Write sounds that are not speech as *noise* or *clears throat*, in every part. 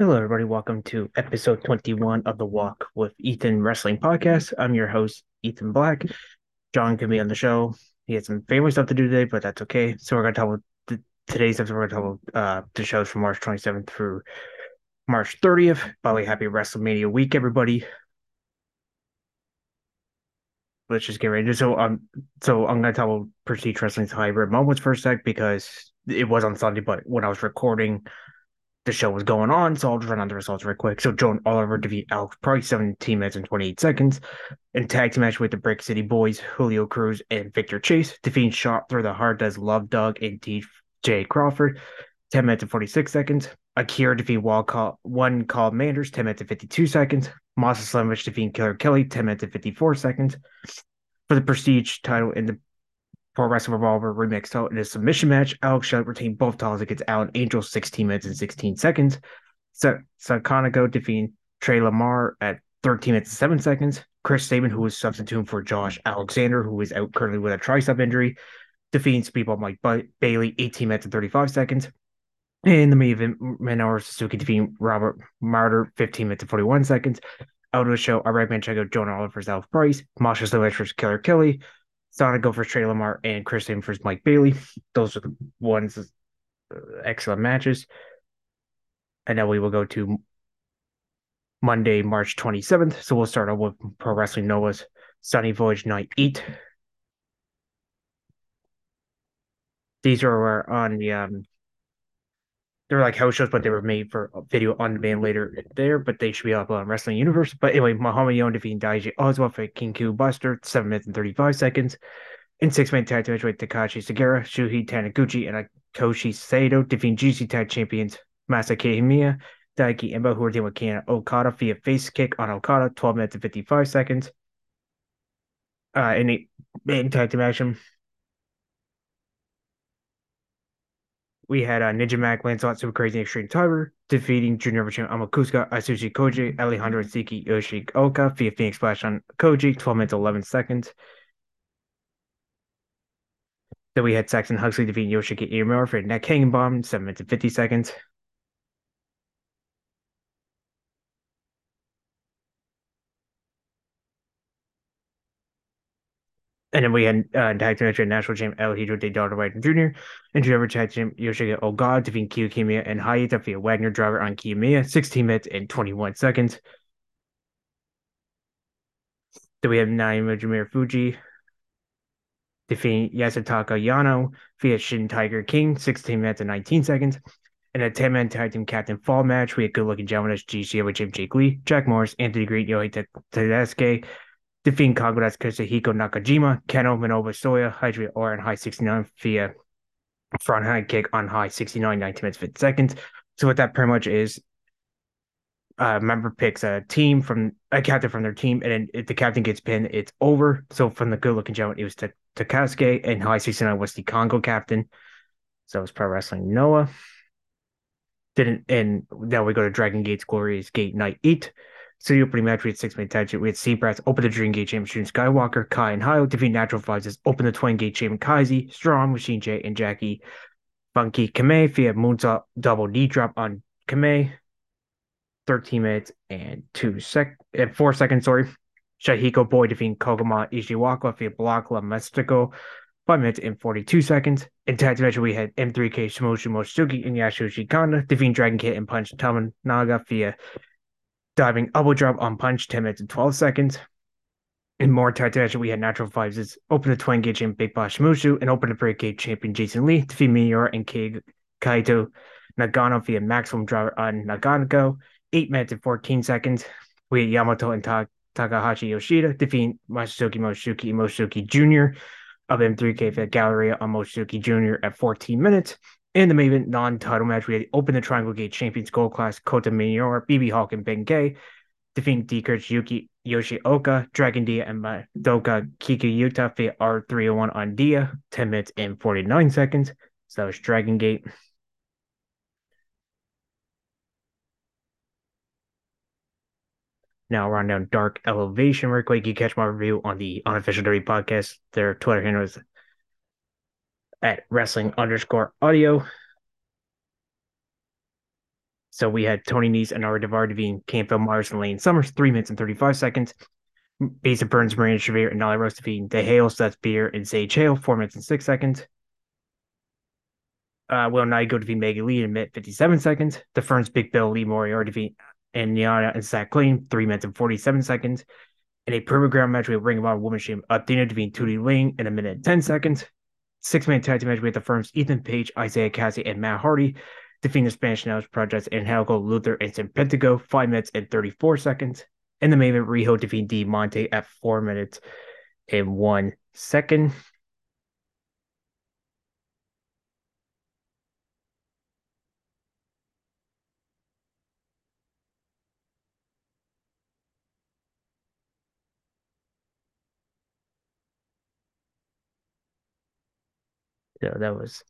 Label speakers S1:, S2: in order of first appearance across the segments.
S1: Hello, everybody. Welcome to episode 21 of the Walk with Ethan Wrestling Podcast. I'm your host, Ethan Black. John can be on the show. He had some family stuff to do today, but that's okay. So we're going to talk about today's episode. We're going to talk about uh, the shows from March 27th through March 30th. By the way, happy WrestleMania week, everybody. Let's just get right into it. So, um, so I'm going to talk about Prestige Wrestling's hybrid moments for a sec because it was on Sunday, but when I was recording the show was going on, so I'll just run on the results real quick. So Joan Oliver defeat Alex Price 17 minutes and 28 seconds. In tag team match with the Brick City Boys, Julio Cruz and Victor Chase defeating Shot through the Heart does Love Dog and TJ Crawford 10 minutes and 46 seconds. Akira defeat Wall call, one called Manders 10 minutes and 52 seconds. Masha Slamovich defeating Killer Kelly 10 minutes and 54 seconds. For the Prestige title in the Pro Wrestling Revolver Remix title in a submission match. Alex Shelley retained both titles against Alan Angel 16 minutes and 16 seconds. So Sakanago defeating Trey Lamar at 13 minutes and 7 seconds. Chris Sabin, who was substituting for Josh Alexander, who is out currently with a tricep injury, defeating Speedball Mike ba- Bailey 18 minutes and 35 seconds. In the main event, Minoru Suzuki defeating Robert Martyr 15 minutes and 41 seconds. Out of the show, I recommend check out Jonah Oliver Alex Price, Masha Slivich versus Killer Kelly, Go for Trey Lamar and Chris Sabin versus Mike Bailey. Those are the ones uh, excellent matches. And now we will go to Monday, March 27th. So we'll start off with Pro Wrestling Noah's Sunny Voyage Night 8. These are on the um they're like house shows, but they were made for video on demand later there, but they should be up on Wrestling Universe. But anyway, Mohammed Yone defeating Daiji Oswald for King Q Buster, 7 minutes and 35 seconds. In six man tag match with Takashi Sugiura, Shuhei Taniguchi, and Akitoshi Saito defeating GHC Tag Champions Masa Kitamiya, Daiki Inaba, who are dealing with Kana Okada via face kick on Okada, 12 minutes and 55 seconds. Uh, in a in tag team action, we had uh, Ninja Mac, Lancelot, Super Crazy, Extreme Tiger defeating Junior Champ Amakusa, Asushi Koji, Alejandro Siki, Yoshioka via Phoenix Splash on Koji, 12 minutes, 11 seconds. Then we had Saxon Huxley defeating Yoshiki Inamura for a neck hanging bomb, 7 minutes and 50 seconds. And then we had uh, tag team national champ El Hijo de Dr. Wagner Jr. and Trevor tag team Yoshiki Oga defeating Kiyo Kiyomiya and Hayata via Wagner driver on Kiyomiya, 16 minutes and 21 seconds. Then we have Naomichi Marufuji defeating Yasutaka Yano via Shin Tiger King, 16 minutes and 19 seconds. In a 10 man tag team captain fall match, we had good looking gentlemen as GC with Jim Jake Lee, Jack Morris, Anthony Green, Yohei Tedeschi, defeating Kaguras Katsuhiko Nakajima, Keno Manabu Soya, Hydra or on high 69 via front high kick on high 69, 19 minutes, 50 seconds. So what that pretty much is uh, member picks a team from a captain from their team, and then if the captain gets pinned, it's over. So from the good looking gentleman, it was to Takasuke, and high 69 was the Kongo captain. So it was Pro Wrestling Noah. Didn't and now we go to Dragon Gate's Glorious Gate Night 8. The opening match, we had six man tag we had Seabrass open the Dream Gate Championship, Skywalker, Kai, and Hayo defeat Natural Vibes, open the Twin Gate Champion Kaisi, Strong, Machine J, and Jackie Funky Kamei via Moonsault double knee drop on Kamei. 13 minutes and two sec and four seconds, sorry. Shahiko Boy defeating Koguma Ishiwaka via block La Mystico. Five minutes and 42 seconds. In tag match, we had M3K Shimoshi Mochizuki and Yasushi Kanda defeating Dragon Kid and Punch Naga via diving elbow drop on Punch, 10 minutes and 12 seconds. In more tag match, we had Natural Vibes open the Twin Gate champion Big Boss Mushu and open the Break Gate champion Jason Lee defeat Meteor and Kaito Nagano via maximum driver on Nagano eight minutes and 14 seconds. We had Yamato and Ta- Takahashi Yoshida defeating Masasuke Mochizuki Mochizuki Jr. of M3K for Galleria on Mochizuki Jr. at 14 minutes. In the main event non-title match, we had Open the Triangle Gate Champions Gold Class Kota Minoura, BB Hawk, and Ben-K defeating D'Courage Yuki Yoshioka, Dragon Dia, and Madoka Kikuta for R301 on Dia, 10 minutes and 49 seconds. So that was Dragon Gate. Now run down Dark Elevation real quick. You catch my review on the unofficial Derby podcast. Their Twitter handle is at wrestling underscore audio. So we had Tony Nese and Daivari defeating Campbell Myers and Lane Summers, three minutes and 35 seconds. Basa Burns, Marina Shafir, and Nyla Rose defeating The Hale, Seth Beer, and Sage Hale, four minutes and six seconds. Uh, Willow Nightingale defeat Maggie Lee in a minute 57 seconds. The Firm's Big Bill Lee Moriarty defeat and Niana and Zach Clean, three minutes and 47 seconds. In a Ground match, we have Ring of Honor Women's Team Athena defeating Tootie Ling in a minute and 10 seconds. Six man tag team match with the firm's Ethan Page, Isiah Kassidy, and Matt Hardy defeating the Spanish Announce Projects and Helgo Luther and Serpentico, five minutes and 34 seconds. And the main event, Riho defeating Diamante at four minutes and one second. So that was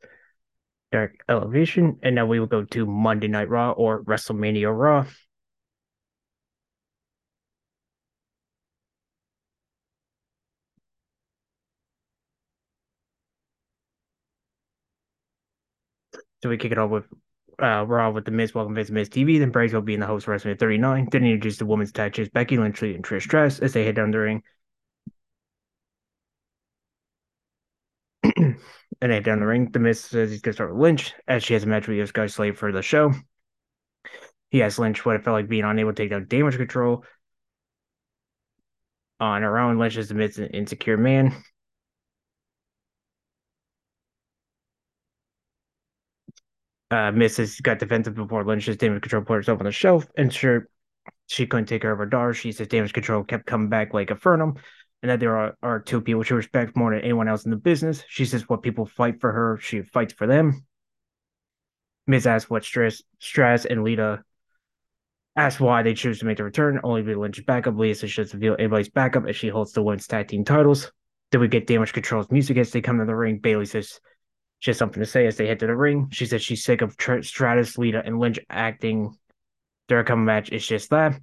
S1: Dark Elevation. And now we will go to Monday Night Raw or WrestleMania Raw. So we kick it off with uh, Raw with the Miz welcome Vince Miz TV. Then Briggs will be in the host of WrestleMania 39. Then introduce the women's tag teams Becky Lynch and Trish Stratus as they head down the ring. *clears throat* and they down the ring. The Miz says he's gonna start with Lynch as she has a match with Io Sky Slave for the show. He asks Lynch what it felt like being unable to take down damage control on her own. Lynch is admits an insecure man. Uh, has got defensive before Lynch's damage control put herself on the shelf, and sure she couldn't take care of her daughter. She says damage control kept coming back like a Infernum, and that there are, are two people she respects more than anyone else in the business. She says what people fight for her, she fights for them. Miz asks what stress, stress, and Lita asks why they choose to make the return, only to be Lynch's backup. Lita says doesn't feel anybody's backup as she holds the women's tag team titles. Then we get damage control's music as they come to the ring. Bayley says she has something to say as they head to the ring. She says she's sick of Tr- Stratus, Lita, and Lynch acting their coming match. It's just that.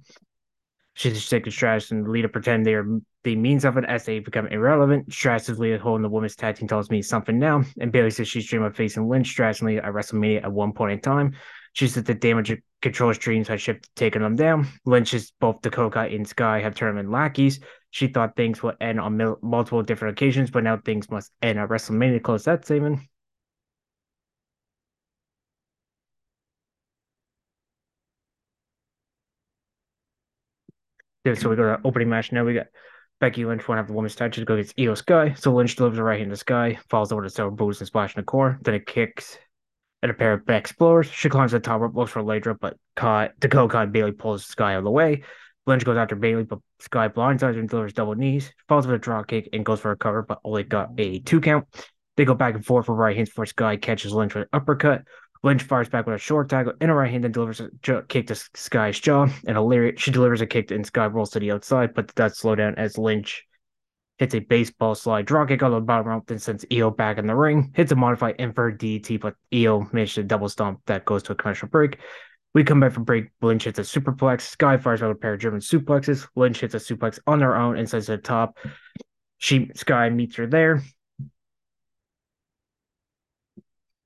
S1: She's sick of Stratus and Lita pretend they are they mean something as they become irrelevant. Stratus is Lita holding the women's tag team tells me something now. And Bayley says she's dreaming of facing Lynch, Stratus at WrestleMania at one point in time. She said the damage control's dreams had shifted, taken them down. Lynch is both Dakota and Sky have turned in lackeys. She thought things would end on mil- multiple different occasions, but now things must end at WrestleMania. Close that statement. So we go to opening match now. We got Becky Lynch won't have the woman's title to go against Io Sky. So Lynch delivers a right hand to Sky, falls over to several boots and splash in the core. Then it kicks at a pair of back explorers. She climbs the top rope, looks for a leg but caught Dakota and Bayley pulls Sky out of the way. Lynch goes after Bayley, but Sky blindsides and delivers double knees, falls with a drop kick and goes for a cover, but only got a two count. They go back and forth for right hands before Sky catches Lynch with an uppercut. Lynch fires back with a short tackle in a right hand and delivers a kick to Sky's jaw. And she delivers a kick and Sky rolls to the outside, but does slow down as Lynch hits a baseball slide draw kick on the bottom rope, then sends Io back in the ring. Hits a modified inverted DDT, but Io managed a double stomp that goes to a commercial break. We come back from break. Lynch hits a superplex. Sky fires out a pair of German suplexes. Lynch hits a suplex on her own and sends to the top. She Sky meets her there.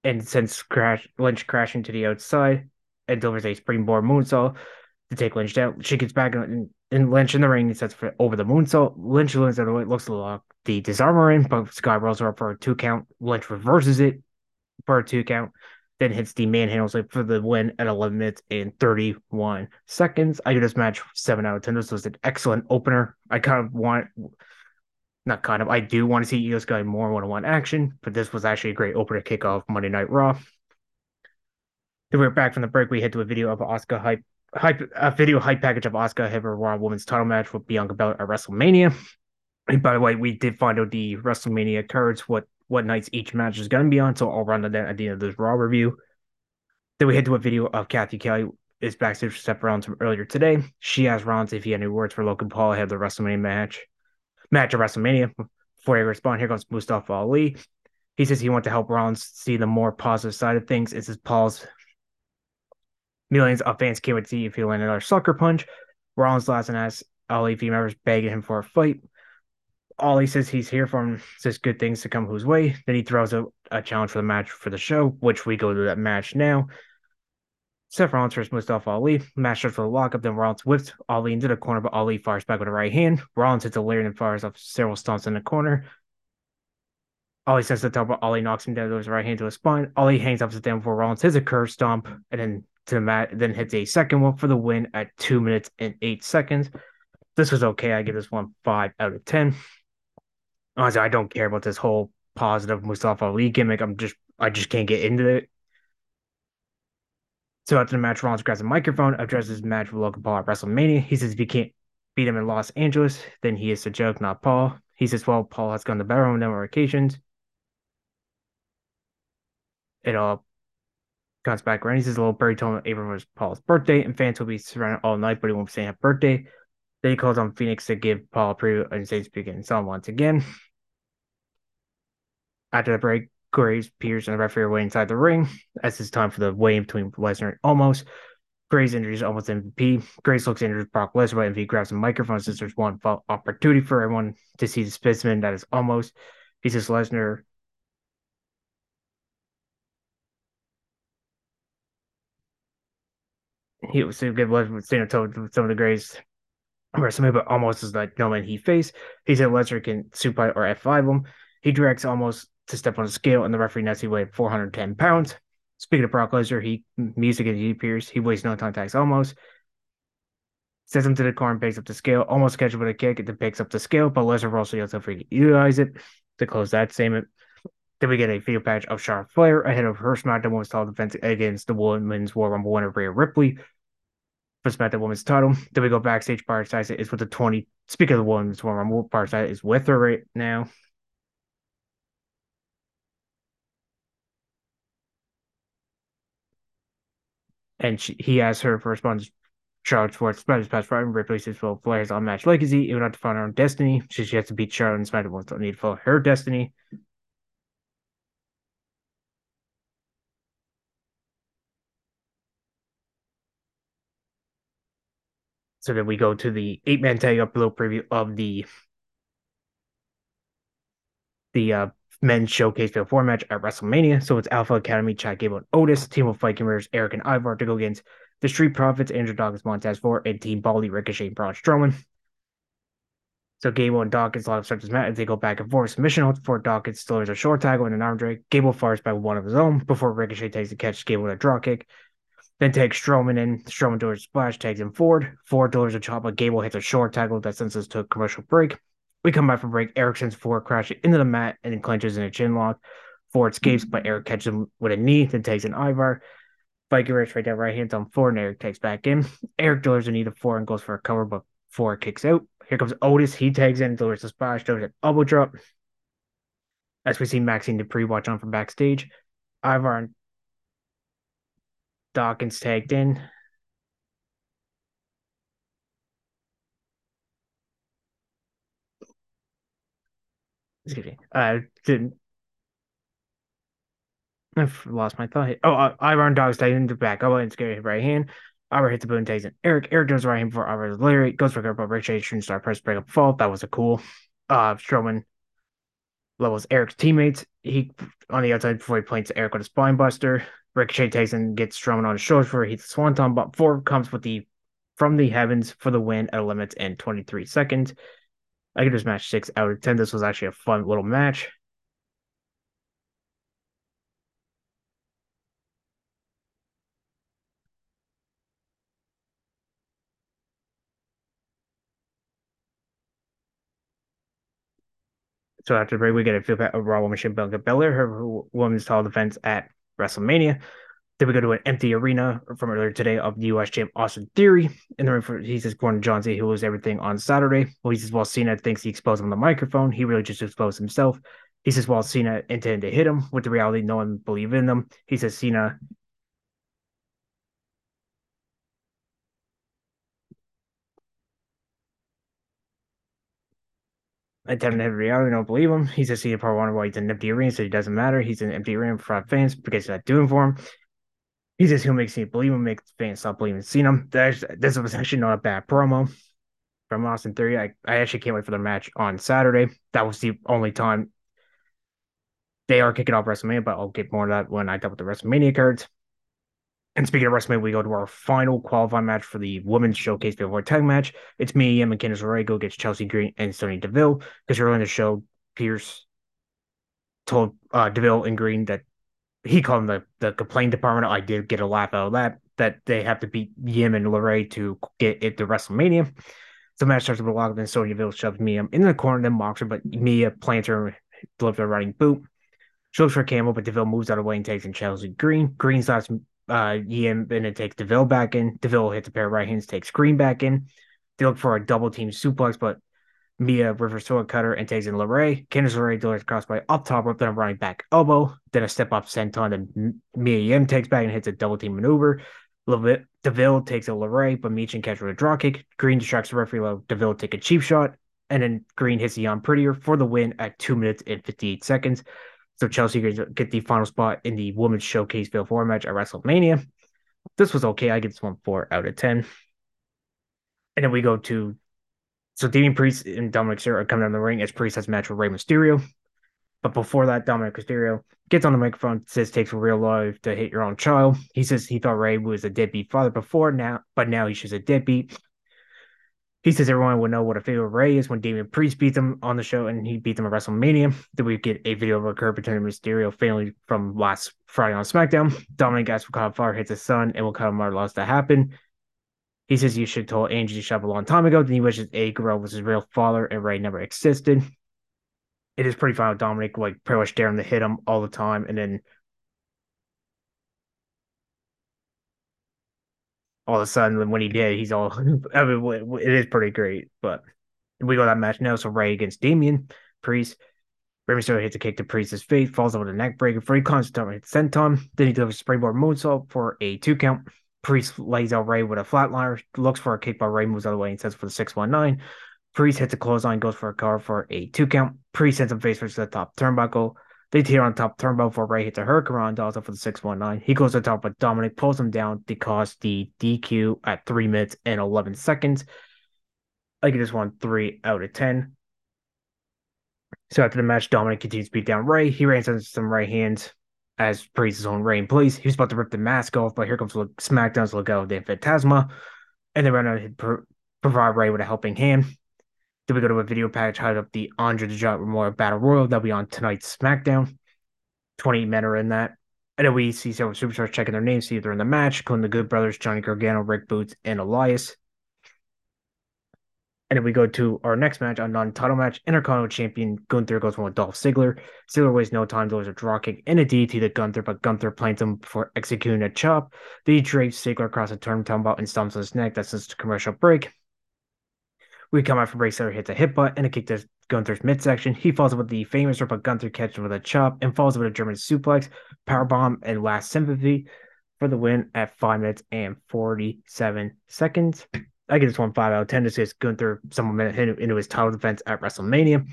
S1: And sends crash Lynch crashing to the outside and delivers a springboard moonsault to take Lynch down. She gets back and, and Lynch in the ring and sets for over the moonsault. Lynch leans out of way, looks to lock the disarmer in, but Sky rolls her up for a two count. Lynch reverses it for a two count, then hits the manhandle for the win at 11 minutes and 31 seconds. I do this match 7 out of 10. This was an excellent opener. I kind of want not kind of. I do want to see Io Sky more one on one action, but this was actually a great opener kickoff Monday Night Raw. Then we are back from the break. We head to a video of Asuka hype, hype, a video hype package of Asuka her Raw Women's title match with Bianca Belair at WrestleMania. And by the way, we did find out the WrestleMania cards, what what nights each match is going to be on. So I'll run that at the end of this Raw review. Then we head to a video of Cathy Kelley is backstage with Seth Rollins from earlier today. She asked Rollins if he had any words for Logan Paul ahead of the WrestleMania match match at WrestleMania. Before he responds, here comes Mustafa Ali. He says he wants to help Rollins see the more positive side of things. It says Paul's millions of fans can't wait to see if he land another sucker punch. Rollins last and asks Ali if he remembers begging him for a fight. Ali says he's here for him, says good things to come whose way. Then he throws out a challenge for the match for the show, which we go to that match now. Seth Rollins versus Mustafa Ali. Match starts with a lockup, then Rollins whips Ali into the corner, but Ali fires back with a right hand. Rollins hits a lariat and fires off several stomps in the corner. Ali sends the top, but Ali knocks him down with his right hand to his spine. Ali hangs upside down before Rollins hits a curve stomp and then to the mat, then hits a second one for the win at two minutes and eight seconds. This was okay. I give this one five out of ten. Honestly, I don't care about this whole positive Mustafa Ali gimmick. I'm just I just can't get into it. So after the match, Rollins grabs a microphone, addresses his match with Logan Paul at WrestleMania. He says if he can't beat him in Los Angeles, then he is the joke, not Paul. He says, well, Paul has gone to better on number occasions. It all comes back around. He says, a little birdie told him April was Paul's birthday, and fans will be surrounded all night, but he won't be saying happy birthday. Then he calls on Phoenix to give Paul a preview and says begin song once again. After the break, Graves, Pierce, and the referee are waiting inside the ring as it's time for the weigh in between Lesnar and Omos. Graves injuries Omos MVP. Graves looks injured Brock Lesnar, but MVP grabs a microphone since there's one opportunity for everyone to see the specimen that is Omos. He says Lesnar he was so good with Cena told some of the greatest WrestleMania, but Omos is like no man he face. He said Lesnar can supine or F5 him. He directs Omos to step on the scale, and the referee Nessie weighed 410 pounds. Speaking of Brock Lesnar, he music and he appears. He wastes no attacks Omos. Sends him to the corner picks up the scale. Omos catches with a kick, and then picks up the scale, but Lesnar also yells out for to utilize it to close that segment. Then we get a video patch of Charlotte Flair ahead of her SmackDown Women's title defense against the Women's Royal Rumble winner Rhea Ripley for SmackDown Women's title. Then we go backstage. Barside is with the 20. Speaking of the Women's Royal Rumble, Barside is with her right now. And she, he asked her for response. Charlotte Schwartz, Smackdown's past Friday, and says, well, Flair's on match legacy. It would have to find her own destiny. She, she has to beat Charlotte and SmackDown to need to follow her destiny. So then we go to the eight man tag up below preview of the the uh, men's showcase field four match at WrestleMania. So it's Alpha Academy, Chad Gable, and Otis, team of Viking Raiders, Erik and Ivar to go against the Street Profits, Angelo Dawkins, Montez Ford, and Team Baldy, Ricochet, and Braun Strowman. So Gable and Dawkins a lot of starts this match as they go back and forth. Submission hold for Dawkins delivers a short tackle and an arm drag. Gable fires by one of his own before Ricochet takes the catch Gable with a draw kick. Then takes Strowman in. Strowman delivers a splash, tags him Ford. Ford delivers a chop, but Gable hits a short tackle that sends us to a commercial break. We come back from break. Erik sends Ford crashing into the mat and then clinches in a chin lock. Ford escapes, but Erik catches him with a knee, then takes an Ivar. Viking Raiders right down right hands on Ford, and Erik takes back in. Erik delivers a knee to Ford and goes for a cover, but Ford kicks out. Here comes Otis. He tags in, delivers a splash, delivers an elbow drop. As we see Maxine Dupri watch on from backstage. Ivar and Dawkins tagged in. Excuse me. Uh, didn't. I've lost my thought. Oh, uh, Iron Dog's taking into back. Oh, and scary right hand. Ivar hits the boom, takes it. Erik. Erik does right hand before Ivar's Larry. Goes for but Ricochet shooting star press break up fault. That was a cool. Uh, Strowman levels Erik's teammates. He on the outside before he plants Erik with a spine buster. Ricochet takes and gets Strowman on his shoulders for he hits the swanton, but four comes with the from the heavens for the win at limits in 23 seconds. I give this match six out of ten. This was actually a fun little match. So after the break, we get a feel back of Raw Woman Bianca Belair, her women's title defense at WrestleMania. Then we go to an empty arena from earlier today of the US champ Austin Theory. And then he says, according to John Z, he was everything on Saturday. Well, he says, while Cena thinks he exposed on the microphone, he really just exposed himself. He says, while Cena intended to hit him, with the reality, no one believed in them. He says, Cena. I Attempted to reality, don't believe him. He says Cena probably wonder why he's in an empty arena, so it doesn't matter. He's in an empty arena for fans because he's not doing for him. He just who makes me believe him, make fans stop believing Cena. There's, this was actually not a bad promo from Austin Theory. I, I actually can't wait for the match on Saturday. That was the only time they are kicking off WrestleMania, but I'll get more of that when I double the WrestleMania cards. And speaking of WrestleMania, we go to our final qualifying match for the women's showcase before tag match. It's me and Candice LeRae go against Chelsea Green and Sonya Deville. Because earlier in the show, Pierce told uh, Deville and Green that he called them the, the complaint department. I did get a laugh out of that, that they have to beat Yim and LeRae to get it to WrestleMania. So match starts with a lock, then Sonya Deville shoves Mia in the corner, then mocks her, but Mia plants her, delivers a running boot. She looks for Campbell, but Deville moves out of the way and takes in Chelsea Green. Green stops uh, Yim and it takes Deville back in. Deville hits a pair of right hands, takes Green back in. They look for a double team suplex, but Mia reverse sword cutter and takes in LeRae. Candice LeRae delivers crossbody up top rope, then running back elbow, then a step up senton. Then Mia Yim takes back and hits a double team maneuver. Deville takes a LeRae, but Meechin catches with a draw kick. Green distracts the referee. Low. Deville take a cheap shot, and then Green hits the prettier for the win at two minutes and 58 seconds. So Chelsea get the final spot in the women's showcase Bill Four match at WrestleMania. This was okay. I give this one four out of ten. And then we go to so Damian Priest and Dominic Mysterio are coming down the ring as Priest has a match with Rey Mysterio. But before that, Dominic Mysterio gets on the microphone, says takes a real life to hit your own child. He says he thought Rey was a deadbeat father before now, but now he's just a deadbeat. He says everyone would know what a favorite Rey is when Damian Priest beats him on the show and he beat them at WrestleMania. Then we get a video of a curb between Mysterio family from last Friday on SmackDown. Dominic asks of fire hits his son and of murder loss to happen. He says you should told Angie to shove a long time ago. Then he wishes A Guerrero was his real father and Rey never existed. It is pretty fun with Dominic like pretty much daring to hit him all the time and then all of a sudden when he did, he's all *laughs* I mean, it is pretty great. But we got that match now. So Rey against Damian Priest. Rey Mysterio hits a kick to Priest's face, falls over the neck breaker. Comes to hit senton. Then he delivers a springboard moonsault for a two count. Priest lays out Rey with a flatliner, looks for a kick, but Rey moves out of the way and sets for the 619. Priest hits a clothesline, goes for a car for a two count. Priest sends him face first to the top turnbuckle. They tear on top turnbuckle for Rey hits a Hurricane also for the 619. He goes to top, but Dominic pulls him down to cause the DQ at 3 minutes and 11 seconds. I give this one 3 out of 10. So after the match, Dominic continues to beat down Rey. He into some right hands as Priest's own Rey in place. He was about to rip the mask off, but here comes SmackDown's Legado del Fantasma. And they run out to provide Rey with a helping hand. Then we go to a video package up the Andre the Giant Memorial Battle Royal that'll be on tonight's SmackDown. Twenty men are in that. And then we see several superstars checking their names, see if they're in the match, including the Good Brothers, Johnny Gargano, Rick Boogs, and Elias. And then we go to our next match, a non-title match. Intercontinental Champion Gunther goes one with Dolph Ziggler. Ziggler wastes no time, delivers a draw kick and a DT to Gunther, but Gunther plants him for executing a chop. Then he drapes Ziggler across a turnbuckle and stomps on his neck. That's just a commercial break. We come out from break, Ziggler hits a hip butt and a kick to Gunther's midsection. He falls with the famous but Gunther catches with a chop and falls with a German suplex, powerbomb, and last symphony for the win at five minutes and 47 seconds. I give this one five out of 10. This is Gunther someone into his title defense at WrestleMania.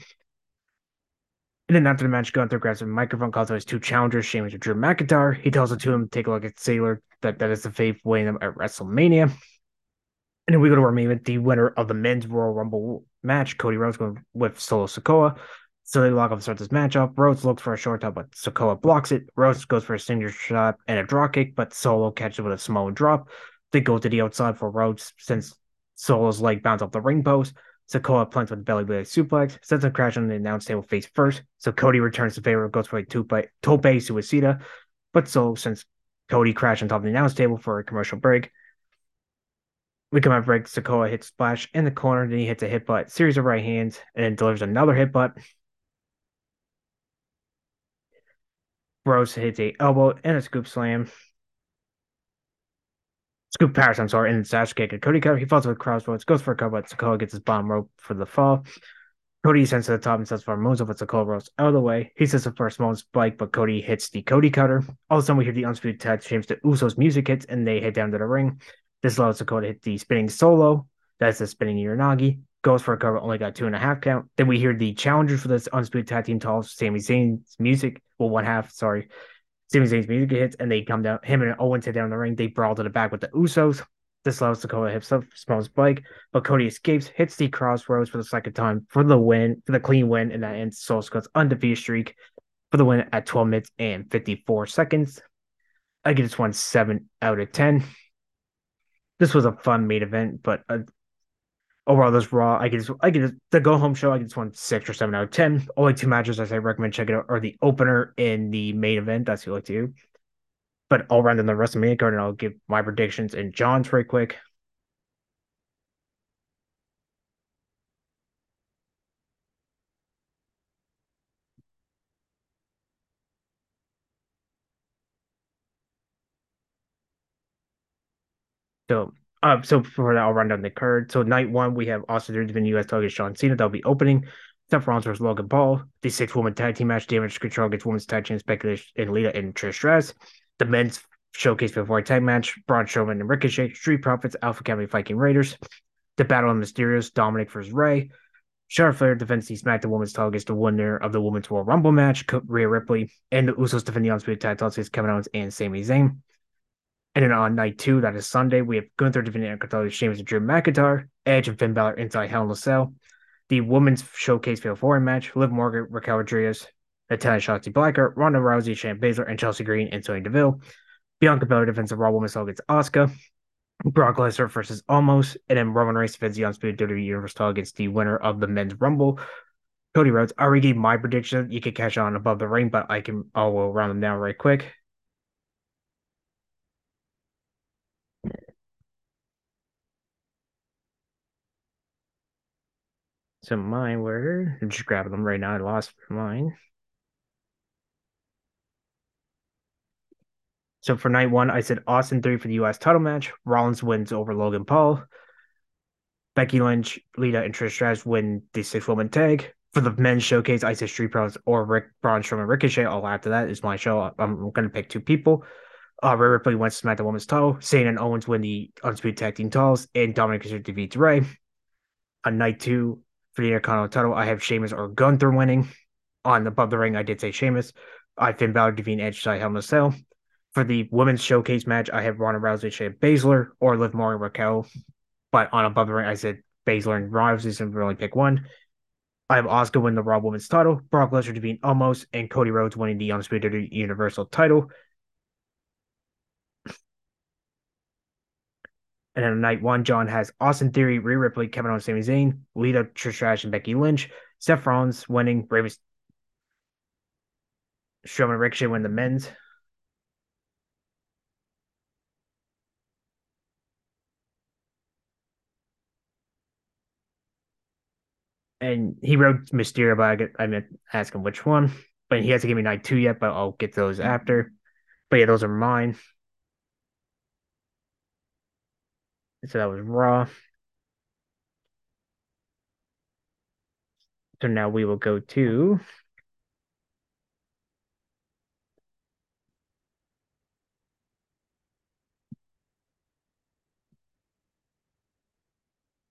S1: And then after the match, Gunther grabs a microphone, calls out his two challengers, Sheamus and Drew McIntyre. He tells two of them, take a look at Sailor, that that is the faith weighing them at WrestleMania. And then we go to our main event, the winner of the men's Royal Rumble match, Cody Rhodes going with Solo Sikoa. So they lock up start this matchup. Rhodes looks for a short top, but Sikoa blocks it. Rhodes goes for a signature shot and a draw kick, but Solo catches it with a small drop. They go to the outside for Rhodes since Solo's leg bounced off the ring post. Sikoa plants with a belly blade suplex, sends a crash on the announce table face first. So Cody returns to favor, goes for a tope, suicida. But so since Cody crashed on top of the announce table for a commercial break, we come out break. Sikoa hits splash in the corner, then he hits a hit butt, series of right hands, and then delivers another hit butt. Rhodes hits a elbow and a scoop slam. Scoop Paris, I'm sorry, and Sash kick. And Cody cover, he falls with crossroads, goes for a cover, but Sikoa gets his bomb rope for the fall. Cody sends to the top and sets for a moves but Sikoa rolls out of the way. He sets up for a small spike, but Cody hits the Cody cutter. All of a sudden, we hear the Undisputed Tag Champs, to Usos music hits, and they head down to the ring. This allows Dakota to hit the spinning solo. That's the spinning Uranage. Goes for a cover, only got two and a half count. Then we hear the challenger for this Undisputed Tag Team titles, Sami Zayn's music. Well, one half, sorry. Sami Zayn's music hits, and they come down. Him and Owens head down in the ring. They brawl to the back with the Usos. This allows Dakota hits up, small spike, but Cody escapes, hits the crossroads for the second time for the win, for the clean win, and that ends Soul Scott's undefeated streak for the win at 12 minutes and 54 seconds. I give this one seven out of ten. This was a fun main event, but uh, Oh, overall, this Raw, I get I get the go home show. I get this one six or seven out of ten. Only two matches I say recommend checking out are the opener and the main event. That's the only two. But all around in the WrestleMania card, and I'll give my predictions and John's very quick. So, uh, so for that, I'll run down the card. So, night one, we have Austin Theory defending U.S. title John Cena. That'll be opening. Seth Rollins versus Logan Paul. The six woman tag team match, Damage Control against women's tag team speculation and Lita and Trish Stratus. The men's showcase before tag match, Braun Strowman and Ricochet, Street Profits, Alpha Academy Viking Raiders. The Battle of Mysterios, Dominic versus Rey. Charlotte Flair defends the SmackDown Women's title against the winner of the Women's Royal Rumble match, Rhea Ripley, and the Usos defending the Undisputed tag titles against Kevin Owens and Sami Zayn. And then on night two, that is Sunday, we have Gunther defending Intercontinental Sheamus and Drew McIntyre, Edge and Finn Balor inside Hell in a Cell. The women's showcase fatal four match, Liv Morgan, Raquel Rodriguez, Natalya Shotzi Blackheart, Ronda Rousey, Shayna Baszler, and Chelsea Green and Sonya Deville. Bianca Belair defends the Raw Women's title against Asuka. Brock Lesnar versus Omos, and then Roman Reigns defends the Undisputed WWE Universal title against the winner of the Men's Rumble. Cody Rhodes. I already gave my prediction. You can catch on above the ring, but I can I will round them down right quick. So mine were I'm just grabbing them right now. I lost mine. So for night one, I said Austin three for the US title match. Rollins wins over Logan Paul. Becky Lynch, Lita, and Trish Stratus win the six woman tag. For the men's showcase, I said Street Pros or Rick Braun Strowman Ricochet. All after that is my show. I'm going to pick two people. Uh, Rhea Ripley wins to smack the women's title. Zayn and Owens win the Undisputed Tag Team titles. And Dominic Mysterio defeats Rey. On night two, for the Intercontinental title, I have Sheamus or Gunther winning. On above the ring, I did say Sheamus. I Finn Balor defeating Edge side Hell in a Cell. For the women's showcase match, I have Ronda Rousey, Shayna Baszler, or Liv Morgan Raquel. But on above the ring, I said Baszler and Rousey, so really pick one. I have Asuka win the Raw Women's title, Brock Lesnar defeating Omos, and Cody Rhodes winning the Undisputed Universal title. And then on night one, John has Austin Theory, Rhea Ripley, Kevin Owens, Sami Zayn, Lita, Trish Stratus, and Becky Lynch. Seth Rollins winning, Rey Strowman, Ricochet win the men's. And he wrote Mysterio, but I, I meant ask him which one. But he hasn't given me night two yet, but I'll get those after. But yeah, those are mine. So that was Raw. So now we will go to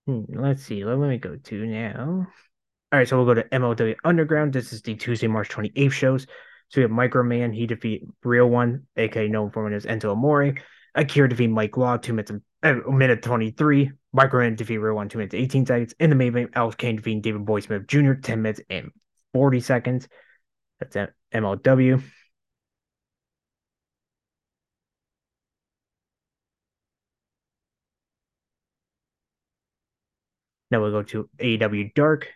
S1: hmm, let's see. Let me go to now. All right, so we'll go to MLW Underground. This is the Tuesday, March 28th shows. So we have Microman. He defeat Real One, aka known for him as Enzo Amore. Akira defeat Mike Law, two minutes and a minute 23. Microman defeat Real One, two minutes 18 seconds. In the main event, Alex Kane defeating Davey Boy Smith Jr., 10 minutes and 40 seconds. That's MLW. Now we'll go to AEW Dark.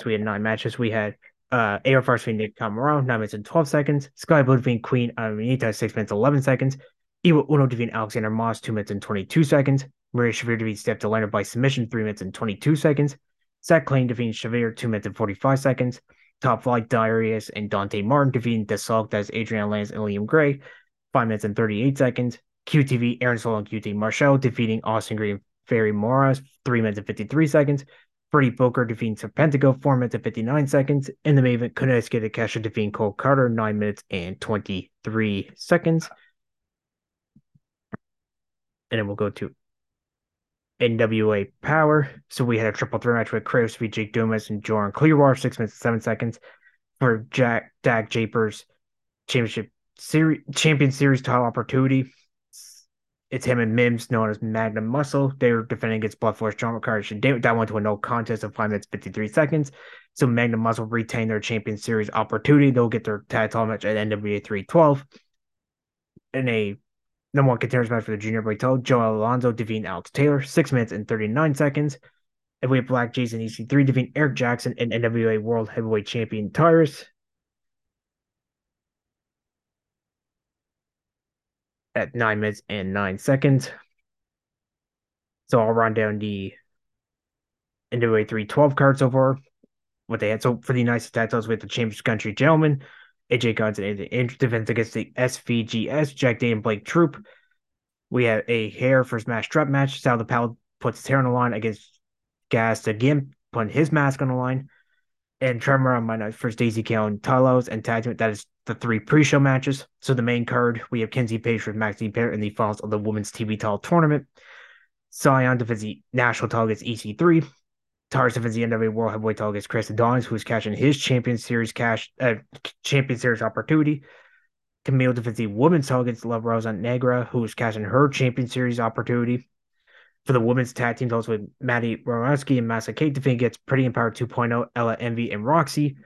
S1: So we had nine matches. We had uh, AR first between Nick Comoroto, 9 minutes and 12 seconds. Sky Blue defeating Queen Aminata, 6 minutes 11 seconds. Evil Uno defeating Alexander Moss, 2 minutes and 22 seconds. Marina Shafir defeats Steph Delander by submission, 3 minutes and 22 seconds. Zach Klein defeating Shafir, 2 minutes and 45 seconds. Top Flight Darius and Dante Martin defeating Desalk, as Adrian Lance and Liam Gray, 5 minutes and 38 seconds. QTV, Aaron Solo and QT Marshall defeating Austin Green Ferry Morris, 3 minutes and 53 seconds. Freddie Booker defeating Serpentico, 4 minutes and 59 seconds. In the main event, Konosuke Takeshita defeating Cole Carter, 9 minutes and 23 seconds. And then we'll go to NWA Powerrr. So we had a triple threat match with Chris v. Jake Dumas and Jordan Clearwater, 6 minutes and 7 seconds. For Jack Dak Japers Championship Series Champion Series title opportunity. It's him and Mims, known as Magnum Muscle. They were defending against Blood Force John McCarthy. That went to a no contest of 5 minutes 53 seconds. So Magnum Muscle retain their Champion Series opportunity. They'll get their tag title match at NWA 312. in a number one contenders match for the junior boy title, Joe Alonzo defeating Alex Taylor, six minutes and 39 seconds. And we have Black Jason EC3 defeating Eric Jackson and NWA World Heavyweight Champion Tyrus. At nine minutes and nine seconds. So I'll run down the NWA 312 card so far. What they had. So for the United States titles with the Champions Country Gentlemen, AJ Guns and Andrew defense against the SVGS, Jack Day and Blake Troop. We have a hair for smash trap match. Sal the Pal puts hair on the line against Gas again, putting his mask on the line. And Tremor on my night for Daisy Kale and Talos and tag. That is the three pre-show matches. So the main card, we have Kenzie Page with Maxine Barrett in the finals of the women's TV title tournament. Sion defends the national title against EC3. Tyrus defends the NWA World Heavyweight title against Chris Adonis, who's cashing his Champion Series cash uh, Champion Series opportunity. Camille defends the women's title against Love Rosa Negra, who's cashing her Champion Series opportunity. For the women's tag team titles with Maddie Romanowski and Massa Kate defending against Pretty Empower 2.0, Ella Envy, and Roxy.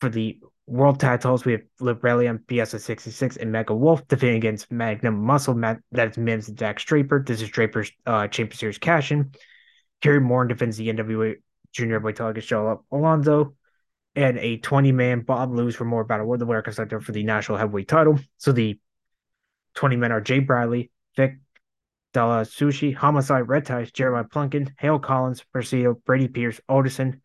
S1: For the World titles, we have Librelium, BS 66, and Mega Wolf defending against Magnum Muscle. That's Mims and Jack Draper. This is Draper's uh, Champion Series cash in. Kerry Moore defends the NWA Junior Boy title against Joe Alonzo. And a 20 man Bob Lewis for more battle with the winner selector for the national heavyweight title. So the 20 men are Jay Bradley, Vic Della Sushi, Homicide, Red Ties, Jeremiah Plunkin, Hale Collins, Presidio, Brady Pierce, Odison,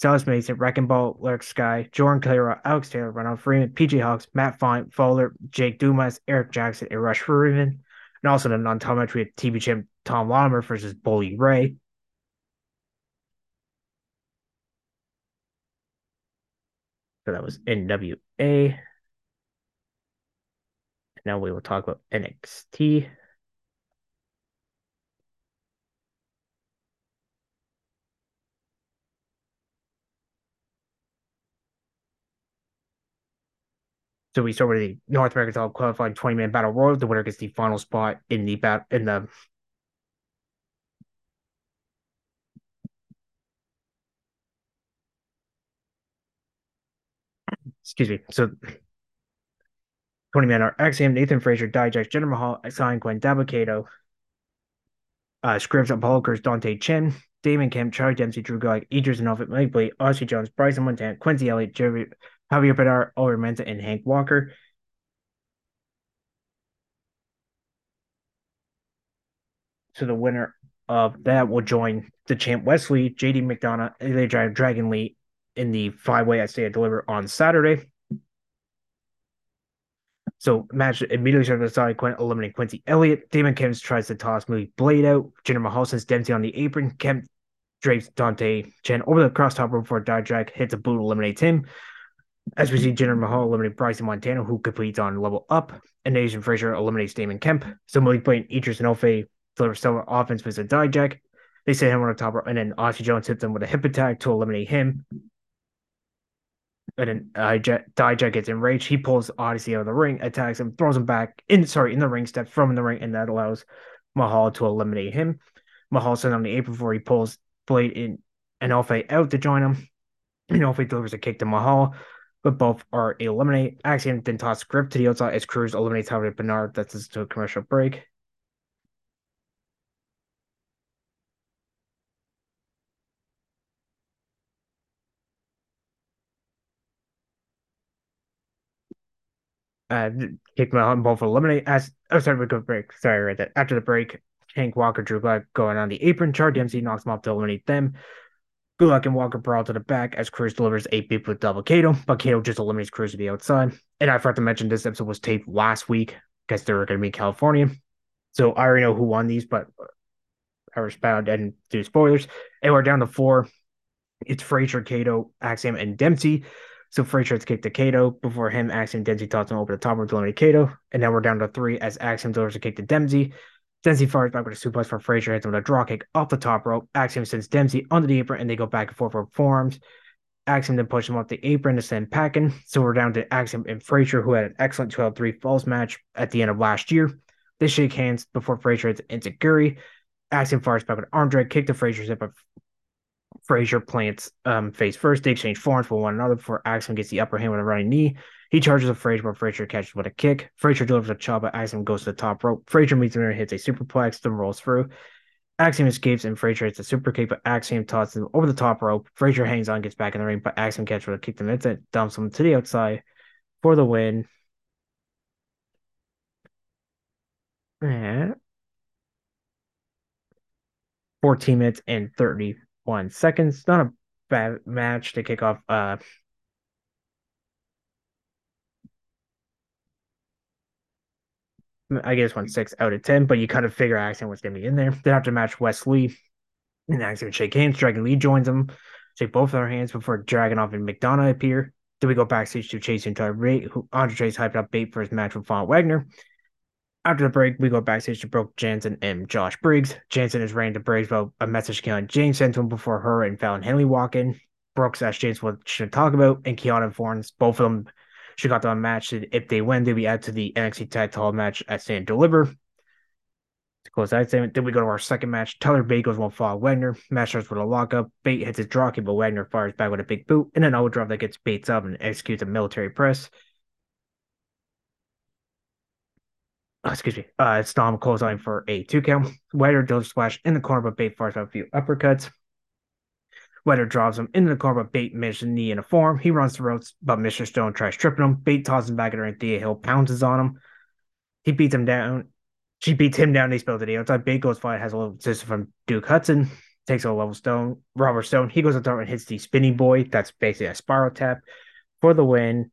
S1: Silas Mason, Wrecking Ball, Lurk Sky, Jordan Clara, Alex Taylor, Ronald Freeman, PJ Hawks, Matt Fine, Fowler, Jake Dumas, Eric Jackson, and Rush Freeman. And also in the non-title match, we had TV champ Tom Latimer versus Bully Ray. So that was NWA. Now we will talk about NXT. So we start with the North American title qualifying 20 man battle royal. The winner gets the final spot in the bat in the excuse me. So 20 man are Axiom, Nathan Frazier, Dijak, Jinder Mahal, Sign Gwen, Dabakato, uh, Apollo Dante Chen, Damon Kemp, Charlie Dempsey, Drew Gulak, Idris Nova, Mike Blade, Odyssey Jones, Bryson Montana, Quincy Elliott, Jerry, Javier Bedar, Oliver Menta, and Hank Walker. So the winner of that will join the champ Wesley, JD McDonough, they drive Dragon Lee in the five way I say I deliver on Saturday. So match immediately started with side Quint eliminating Quincy Elliott. Damon Kemp tries to toss movie Blade out. Jinder Mahal sends Dempsey on the apron. Kemp drapes Dante Chen over the cross top rope before Dijak hits a boot, eliminates him. As we see Jinder Mahal eliminate Bryson Montana, who completes on level up, and Nathan Frazier eliminates Damon Kemp. So Malik Blade and Idris Enofe deliver stellar offense with a Dijak. They set him on the top rope, and then Odyssey Jones hits him with a hip attack to eliminate him. And then uh, gets enraged. He pulls Odyssey out of the ring, attacks him, throws him back in sorry, in the ring, steps from the ring, and that allows Mahal to eliminate him. Mahal sits on the apron before he pulls Blade in and Enofe out to join him. Enofe delivers a kick to Mahal but both are eliminated. Axiom then toss Grip to the outside as Cruz eliminates Howard Bernard. That's just to a commercial break. Uh, kick my Mahal both eliminate as oh sorry we go break. Sorry, right there. After the break, Hank Walker Drew Black going on the apron. Char Dempsey knocks him off to eliminate them. Gulak and Walker brawl to the back as Cruz delivers a beep with double Kato, but Kato just eliminates Cruz to the outside. And I forgot to mention this episode was taped last week because they were going to be in California. So I already know who won these, but I respond and do spoilers. And we're down to four. It's Frazier, Kato, Axiom, and Dempsey. So Frazier has kicked to Kato. Before him, Axiom Dempsey tosses him over the top of eliminate Kato. And now we're down to three as Axiom delivers a kick to Dempsey. Dempsey fires back with a suplex for Frazier, hits him with a draw kick off the top rope. Axiom sends Dempsey under the apron, and they go back and forth for forms. Axiom then pushes him off the apron to send packing. So we're down to Axiom and Frazier, who had an excellent 12 3 falls match at the end of last year. They shake hands before Frazier hits Enzuigiri. Axiom fires back with an arm drag, kick to Frazier's hip, but Frazier plants um, face first. They exchange forms for one another before Axiom gets the upper hand with a running knee. He charges a Frazier, but Frazier catches with a kick. Frazier delivers a chop, but Axiom goes to the top rope. Frazier meets him and hits a superplex, then rolls through. Axiom escapes and Frazier hits a super kick, but Axiom tosses him over the top rope. Frazier hangs on, gets back in the ring, but Axiom catches with a kick to it, dumps him to the outside for the win. And 14 minutes and 31 seconds. Not a bad match to kick off uh I guess one six out of ten, but you kind of figure Axiom was gonna be in there. Then after match, Wesley and Axiom shake hands. Dragon Lee joins them, shake both of their hands before Dragunov and McDonough appear. Then we go backstage to Chase and Bate, who Andre Chase hyped up Bate for his match with Von Wagner. After the break, we go backstage to Brooke Jensen and Josh Briggs. Jensen is ranting to Briggs about a message Kiana James sent to him before her and Fallon Henley walk in. Brooks asks James what she should talk about, and Kiana informs both of them she got them a match. If they win, they'll be added to the NXT Tag Title match at Stand Deliver. To close that segment, then we go to our second match. Tyler Bate goes one fall Wagner. Match starts with a lockup. Bate hits his draw kick, but Wagner fires back with a big boot and an drop that gets Bates up and executes a military press. Oh, excuse me. Uh, Storm clothesline for a two count. Wagner does splash in the corner, but Bate fires out a few uppercuts. Wagner drives him into the corner, but Bate misses knee in a form. He runs the ropes, but Mr. Stone tries tripping him. Bate tosses him back at her, and Thea Hail pounces on him. He beats him down. She beats him down. They spill the outside. Bate goes fight, has a little assist from Duke Hudson. Takes a level stone. Robert Stone. He goes up there and hits the spinning boy. That's basically a spiral tap for the win.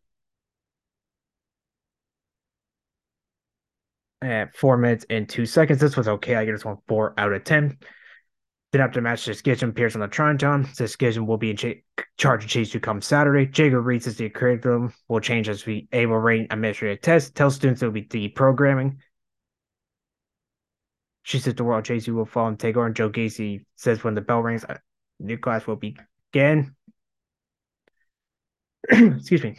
S1: At four minutes and two seconds. This was okay. I get this one four out of ten. Then after the match, Schism appears on the Tronton. The Schism will be in ch- charge of Chase to come Saturday. Jager reads as the curriculum will change as we able rain administrative test. Tell students it will be deprogramming. She says the world Chase will fall and take over. And Joe Gacy says when the bell rings, a new class will begin. *clears throat* Excuse me.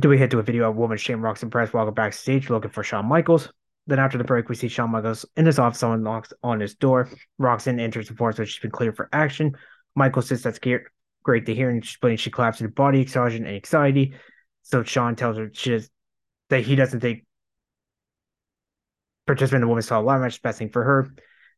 S1: Do we head to a video of woman Shane Rocks and Press walking backstage looking for Shawn Michaels? Then after the break, we see Shawn Michaels in his office. Someone knocks on his door. Roxanne enters the force, which has been cleared for action. Michael says that's great to hear, and explains she collapses in body exhaustion and anxiety. So Shawn tells her she does, that he doesn't think participant in the women's title line match is best thing for her.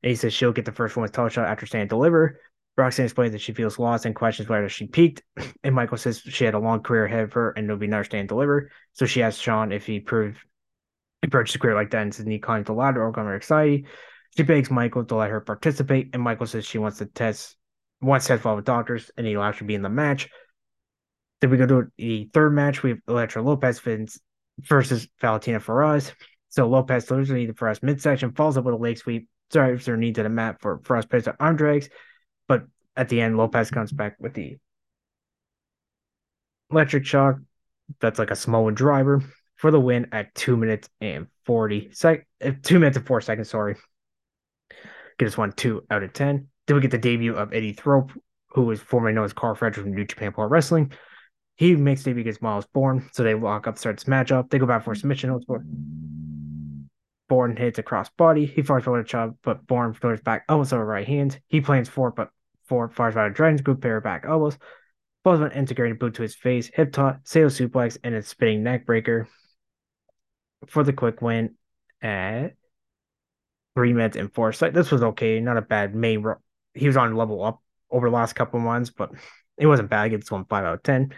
S1: And he says she'll get the first women's title shot after Stand deliver. Roxanne explains that she feels lost and questions whether she peaked. And Michael says she had a long career ahead of her and there'll be another stand deliver. So she asks Shawn if he proved approaches the career like that and says he climbs the ladder or come excited. She begs Michael to let her participate, and Michael says she wants to test wants to test all the doctors, and he'll actually be in the match. Then we go to the third match. We have Elektra Lopez versus Valentina Feroz. So Lopez delivers the Feroz midsection, falls up with a leg sweep, drives her knee to the mat for Feroz pays arm drags. But at the end, Lopez comes back with the electric shock. That's like a small driver for the win at two minutes and 40 sec uh, two minutes and four seconds, sorry. Get us one two out of ten. Then we get the debut of Eddy Thorpe, who was formerly known as Carl Frederick from New Japan Pro Wrestling. He makes debut against Myles Borne, so they lock up, start this matchup. They go back for submission Borne hits a cross body. He fires for a chop, but Borne throws back almost over right hand. He plans for, but for fires out a Dragon's Group pair back elbows. Falls an integrated boot to his face, hip toss, sail suplex, and a spinning neck breaker for the quick win at three minutes and four. So this was okay, not a bad main. Ro- he was on level up over the last couple of months, but it wasn't bad. It's one five out of ten.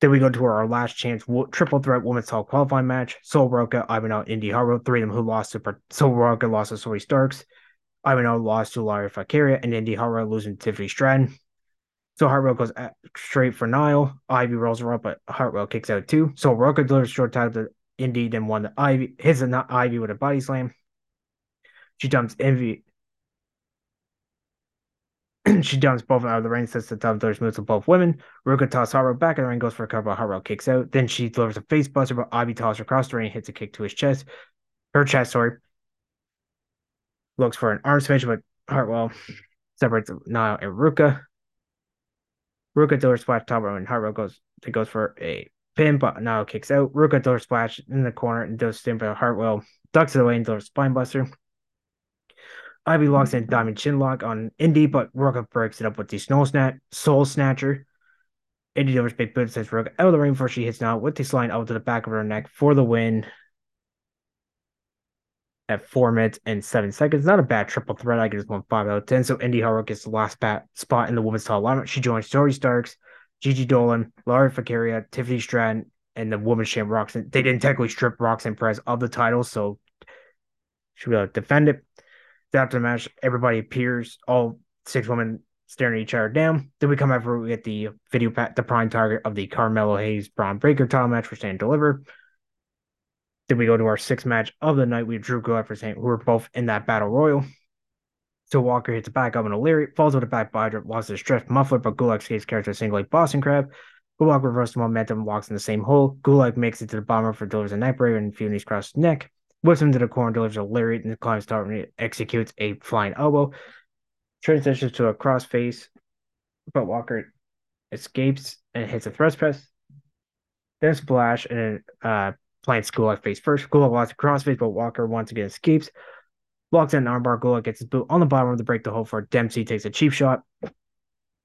S1: Then we go to our last chance triple threat women's title qualifying match. Sol Ruca, Ivanhoe, Indi Hartwell, three of them who lost to Sol Ruca lost to Zoey Starks. Ivanhoe lost to Lyra Valkyria, and Indi Hartwell losing to Tiffany Stratton. So Hartwell goes straight for Niall. Ivy rolls her up, but Hartwell kicks out too. So Ruca delivers short title to Indi then won the Ivy His and not Ivy with a body slam. She dumps Envy. *clears throat* she dumps both out of the ring, sets the top doors moves to both women. Ruca tosses Hartwell back in the ring, goes for a cover. Hartwell kicks out. Then she delivers a face buster, but Ivy tosses her across the ring, hits a kick to his chest. Her chest, sorry. Looks for an arm smash, but Hartwell separates Niall and Ruka. Ruca delivers splash top and Hartwell goes it goes for a pin, but now kicks out. Ruca door splash in the corner and does by Hartwell. Ducks it away and does spine buster. Ivy mm-hmm. locks in Diamond Chinlock on Indi, but Ruca breaks it up with the Snow Snatch, Sol Snatcher. Indi delivers big boot sends Rogue out of the ring before she hits now with the slide out to the back of her neck for the win at four minutes and seven seconds. Not a bad triple threat. I give this one five out of ten. So Indi Hartwell gets the last bat spot in the women's title lineup. She joins Zoey Starks, Gigi Dolan, Lyra Valkyria, Tiffany Stratton, and the women's champ Roxanne. They didn't technically strip Roxanne Perez of the title, so she'll be able to defend it. After the match, everybody appears, all six women staring at each other down. Then we come over, we get the video, the prime target of the Carmelo Hayes Bron Breakker title match for Stand Deliver. Then we go to our sixth match of the night. We have Drew Gulak for Saint, who are both in that battle royal. So Walker hits a back up and a Leary, falls with a back body, lost his drift muffler, but Gulak escapes character single like Boston Crab. Gulak reverses momentum, walks in the same hole. Gulak makes it to the bomber for delivers a nightbreaker and Funi's across his neck. Whips him to the corner, delivers a Lariat, and climbs start and executes a flying elbow. Transitions to a crossface, but Walker escapes and hits a thrust press. Then splash and uh, plants Gulak face first. Gulak lost a crossface, but Walker once again escapes. Blocks an armbar. Gulak gets his boot on the bottom of the break the hole for Dempsey takes a cheap shot.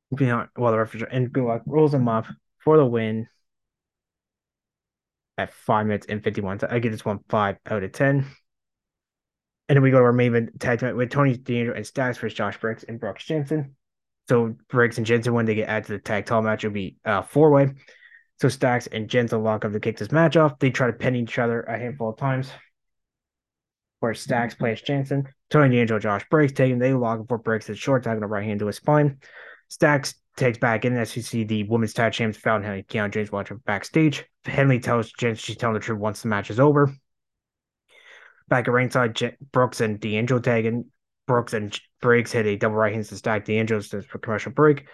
S1: While the referee and Gulak rolls him off for the win at five minutes and 51. So I give this one five out of 10. And then we go to our main event tag team with Tony D'Angelo and Stacks versus Josh Briggs and Brooks Jensen. So Briggs and Jensen, when they get added to the tag title match, it'll be uh, four way. So Stacks and Jensen lock up to kick this match off. They try to pin each other a handful of times. Where Stacks plays Jensen, Tony D'Angelo, Josh Briggs taking they lock up for Briggs his short on the right hand to his spine. Stacks takes back in as you see the women's tag champs found Henley Keon James watching backstage. Henley tells James she's telling the truth once the match is over. Back at ringside, J- Brooks and D'Angelo tagging. Brooks and Briggs hit a double right hand to stack D'Angelo for commercial break.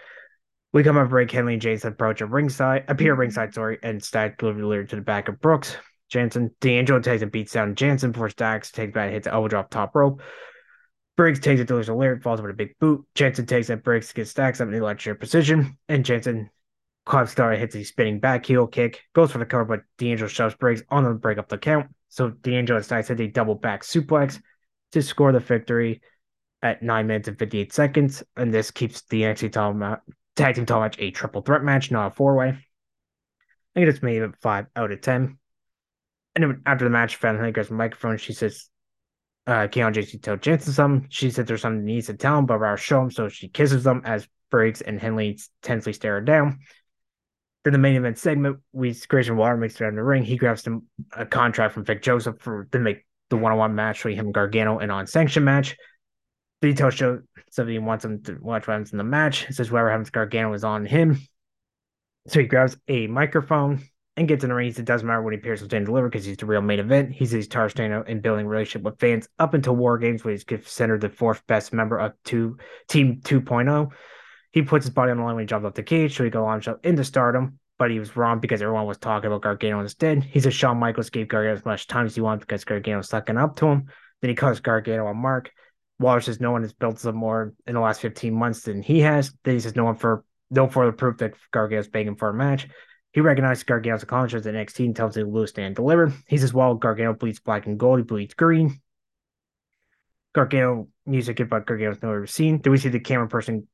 S1: We come up break. Henley and James approach at ringside, appear ringside, sorry, and Stack deliver to the back of Brooks. Jensen, D'Angelo takes and beats down Jensen before Stacks takes back hits elbow drop top rope. Briggs takes it his lyric, falls with a big boot. Jensen takes it, Briggs gets stacks up in the electric position, and Jensen Club Star hits a spinning back heel kick, goes for the cover, but D'Angelo shoves Briggs on the break up the count. So D'Angelo and Stacks hit a double back suplex to score the victory at 9 minutes and 58 seconds. And this keeps the NXT title tag team title match a triple threat match, not a four way. I think it's made it 5 out of 10. And after the match, Fan Henry grabs the microphone. She says, uh, Keon JC told Jensen something. She said there's something he needs to tell him, but I'll show him. So she kisses them as Briggs and Henley tensely stare her down. Then the main event segment, we Grayson Waller makes it out in the ring. He grabs some a contract from Vic Joseph for to make the one-on-one match between him and Gargano and on sanction match. Then he tells something he wants him to watch what happens in the match. Says whoever happens Gargano is on him. So he grabs a microphone and gets in the ring. It doesn't matter when he appears on Stand Deliver because he's the real main event. He's his tar stand and building relationship with fans up until War Games, where he's considered the fourth best member of two Team 2.0. He puts his body on the line when he jumps off the cage, so he go launch up into stardom. But he was wrong because everyone was talking about Gargano instead. He says Shawn Michaels gave Gargano as much time as he wanted because Gargano was sucking up to him. Then he calls Gargano a mark. Waller says no one has built some more in the last 15 months than he has. Then he says no one for no further proof that Gargano's begging for a match. He recognizes Gargano's accomplishments in NXT and tells him to lose stand deliver. He says, while Gargano bleeds black and gold, he bleeds green. Gargano music about Gargano's nowhere seen. Do we see the camera person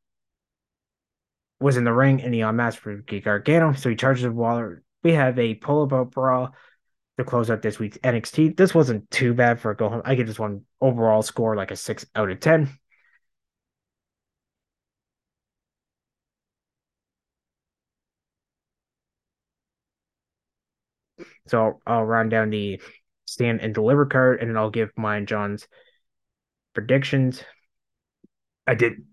S1: was in the ring and he unmasked for Gargano? So he charges the Waller. We have a pull up brawl to close out this week's NXT. This wasn't too bad for a go home. I give this one overall score like a six out of ten. So I'll, I'll run down the stand and deliver card, and then I'll give mine John's predictions. I did.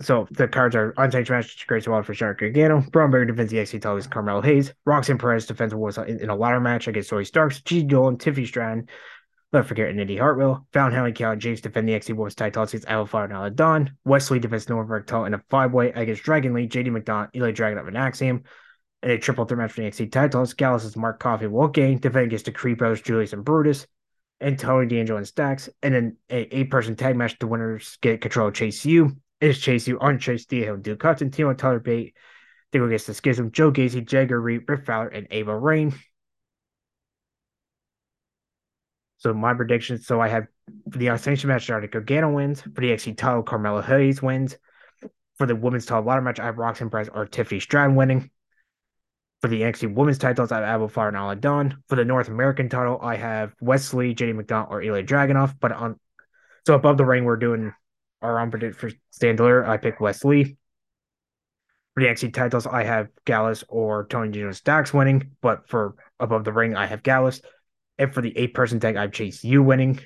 S1: So the cards are Unsafe Match, Grace Waller for Shark Gargano, Bron Breakker defends the title against Carmelo Hayes, Roxanne Perez defends Wars in, in a ladder match against Zoey Starks, G. Dolan, Tiffany Stratton, Let's forget and Indi Hartwell. Found Henley Cal James defend the XT Women's title against Alpha and Aladon. Wesley defends Norberg title in a five way against Dragon Lee, JD McDonagh, Eli Dragon of an Axiom in a triple threat match for the NXT titles. Gallus is Mark Coffey Wolfgang defending against the Creepos, Julius and Brutus, and Tony D'Angelo and Stacks. And then a eight person tag match. The winners get control of Chase U. Is Chase U on Chase Theo, Duke Hudson, Timo Tyler Bate. They go against the Schism, Joe Gacy, Jagger Reid, Rip Fowler, and Ava Raine. So my predictions. So I have for the Ascension match started. Gargano wins. For the XT title, Carmelo Hayes wins. For the women's title ladder match, I have Roxanne Perez or Tiffany Stratton winning. For the NXT women's titles, I have Alba Fyre and Isla Dawn. For the North American title, I have Wesley, JD McDonagh, or Ilya Dragunov. But on so above the ring, we're doing our own predict for Standler. I pick Wesley. For the NXT titles, I have Gallus or Tony Jonas Dax winning, but for above the ring, I have Gallus. And for the eight person tag, I have Chase U winning.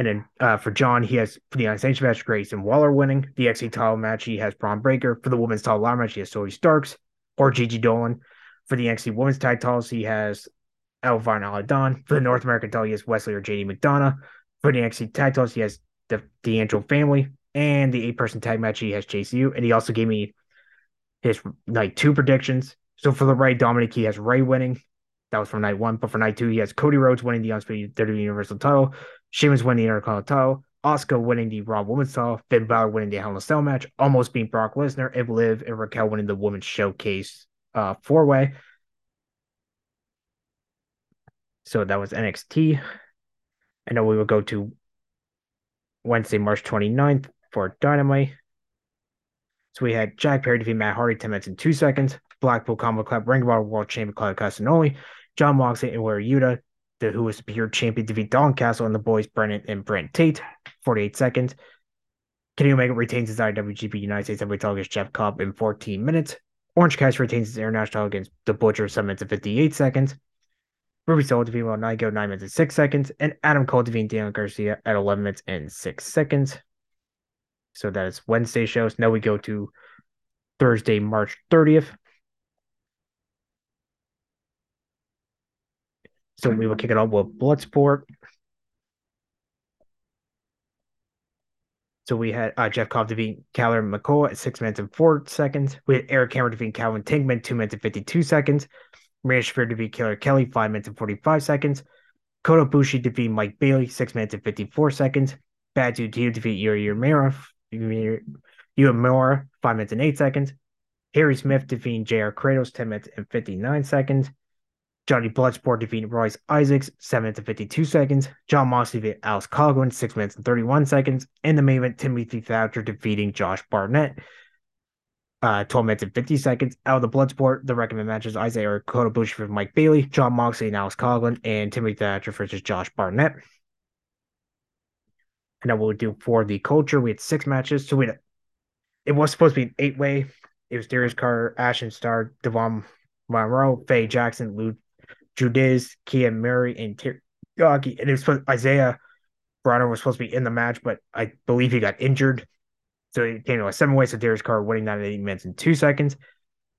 S1: And then uh, for John, he has for the United States match, Grayson Waller winning. The NXT title match, he has Bron Breakker. For the women's title ladder match, he has Zoey Starks or Gigi Dolan. For the NXT women's tag titles, he has Elvine Aladon. For the North American title, he has Wesley or JD McDonagh. For the NXT tag titles, he has the D'Angelo family and the eight person tag match. He has JCU, and he also gave me his night two predictions. So for the Rey Dominik, he has Rey winning. That was from night one, but for night two, he has Cody Rhodes winning the Undisputed WWE Universal title, Sheamus winning the Intercontinental Asuka winning the Raw Women's title, Finn Balor winning the Hell in a Cell match, almost being Brock Lesnar, and Liv and Raquel winning the Women's Showcase uh, four way. So that was NXT. And then we will go to Wednesday, March 29th for Dynamite. So we had Jack Perry defeat Matt Hardy 10 minutes and 2 seconds. Blackpool Combo Club Ring of Honor World Champion Claudio Castagnoli. Jon Moxley and Wheeler Yuta, the who was pure champion, defeat Castle and the boys Brennan and Brent Tate. 48 seconds. Kenny Omega retains his IWGP United States Heavyweight title against Jeff Cobb in 14 minutes. Orange Cassidy retains his international against the Butcher 7 minutes and 58 seconds. Ruby Soho defeated Will Nigo 9 minutes and 6 seconds. And Adam Cole defeated Daniel Garcia at 11 minutes and 6 seconds. So that is Wednesday shows. Now we go to Thursday, March 30th. So we will kick it off with Bloodsport. So we had uh, Jeff Cobb defeating Callum McCall at six minutes and four seconds. We had Eric Cameron defeating Calvin Tankman, two minutes and 52 seconds. Marina Shafir defeat Killer Kelly, five minutes and 45 seconds. Kota Ibushi defeat Mike Bailey, six minutes and 54 seconds. Bad Dude defeat Yuya Uemura, Uemura, five minutes and eight seconds. Harry Smith defeating JR Kratos, 10 minutes and 59 seconds. Johnny Bloodsport defeating Royce Isaacs, 7 minutes and 52 seconds. Jon Moxley defeated Alex Coughlin, 6 minutes and 31 seconds. In the main event, Timothy Thatcher defeating Josh Barnett, uh, 12 minutes and 50 seconds. Out of the Bloodsport, the recommended matches Isaiah Kota Ibushi for Mike Bailey, Jon Moxley and Alex Coughlin, and Timothy Thatcher versus Josh Barnett. And then we'll do for the culture. We had six matches. So we had, it was supposed to be an eight way. It was Darius Carter, Ashton Starr, Devon Monroe, Faye Jackson, Lou Judiz, Kia Murray, and Teriyaki. Uh, and it was supposed Isaiah Bronner was supposed to be in the match, but I believe he got injured. So it came to a seven way. So Darius Carter winning that at eight minutes and two seconds.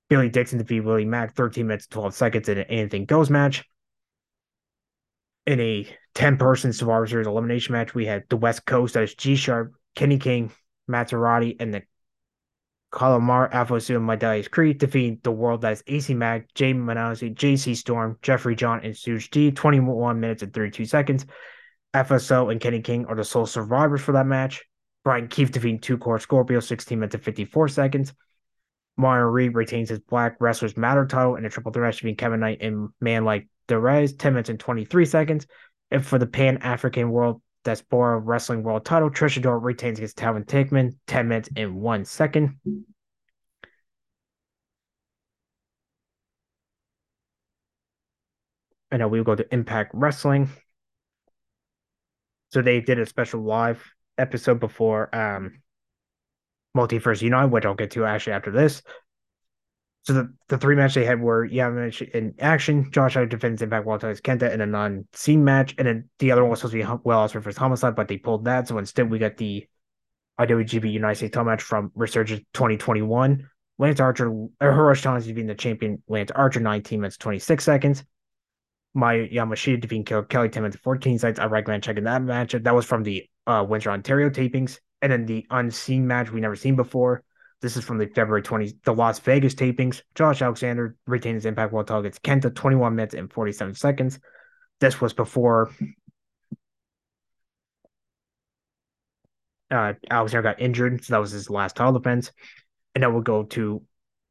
S1: Billy Dixon defeated Willie Mack 13 minutes 12 seconds in an anything goes match. In a 10 person Survivor Series elimination match, we had the West Coast, is G Sharp, Kenny King, Maserati, and the Kalmar Alpha Assume Medallions Creed defeating the world that is AC Mag, Jay Manazzi, JC Storm, Jeffrey John, and Suge D. 21 minutes and 32 seconds. FSO and Kenny King are the sole survivors for that match. Brian Keefe defeating two core Scorpio, 16 minutes and 54 seconds. Mario Reed retains his Black Wrestlers Matter title in a triple threat between Kevin Knight and Man Like Derez, 10 minutes and 23 seconds. And for the Pan African World Diaspora Wrestling World title, Trish Adora retains against Calvin Tankman, 10 minutes and 1 second. And now we will go to Impact Wrestling. So they did a special live episode before um Multiverse United, which I'll get to actually after this. So the, the three matches they had were Yamaich in action, Josh Alexander defends Impact World Titles Kenta in a non-scene match, and then the other one was supposed to be Will Ospreay versus Homicide, but they pulled that. So instead, we got the IWGP United States title match from Resurgence 2021. Lance Archer, or Hiroshi Tanahashi being the champion. Lance Archer, 19 minutes 26 seconds. Mayu Yamashita defeating Kelly 10 minutes 14 seconds. I recommend checking that match. That was from the uh, Windsor, Ontario tapings. And then the unseen match we never seen before. This is from the February 20, the Las Vegas tapings. Josh Alexander retained his Impact title against Kenta, 21 minutes and 47 seconds. This was before uh, Alexander got injured, so that was his last title defense. And then we'll go to